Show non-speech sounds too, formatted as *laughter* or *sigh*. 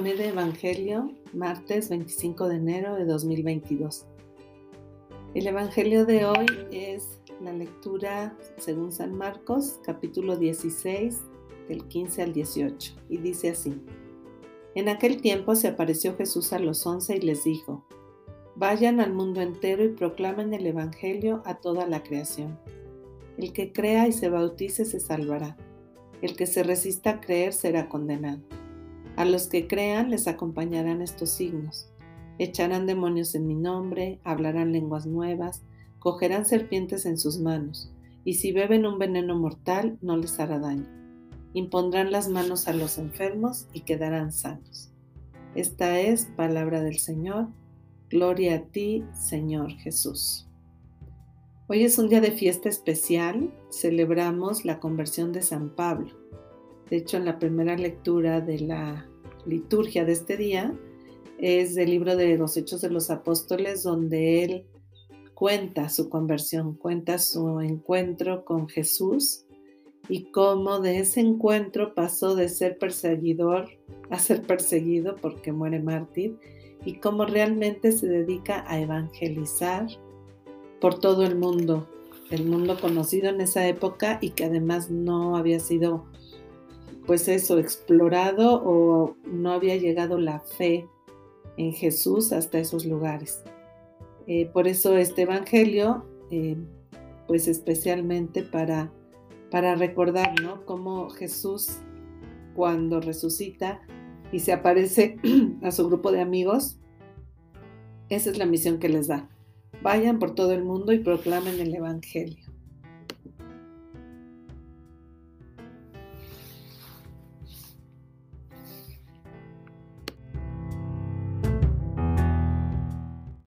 Componente Evangelio, martes 25 de enero de 2022. El Evangelio de hoy es la lectura según San Marcos, capítulo 16, del 15 al 18, y dice así. En aquel tiempo se apareció Jesús a los once y les dijo, Vayan al mundo entero y proclamen el Evangelio a toda la creación. El que crea y se bautice se salvará. El que se resista a creer será condenado. A los que crean les acompañarán estos signos. Echarán demonios en mi nombre, hablarán lenguas nuevas, cogerán serpientes en sus manos, y si beben un veneno mortal no les hará daño. Impondrán las manos a los enfermos y quedarán sanos. Esta es palabra del Señor. Gloria a ti, Señor Jesús. Hoy es un día de fiesta especial. Celebramos la conversión de San Pablo. De hecho, en la primera lectura de la liturgia de este día es del libro de los Hechos de los Apóstoles, donde él cuenta su conversión, cuenta su encuentro con Jesús y cómo de ese encuentro pasó de ser perseguidor a ser perseguido porque muere mártir y cómo realmente se dedica a evangelizar por todo el mundo, el mundo conocido en esa época y que además no había sido pues eso, explorado o no había llegado la fe en Jesús hasta esos lugares. Eh, por eso este Evangelio, eh, pues especialmente para, para recordar, ¿no? Cómo Jesús cuando resucita y se aparece *clears throat* a su grupo de amigos, esa es la misión que les da. Vayan por todo el mundo y proclamen el Evangelio.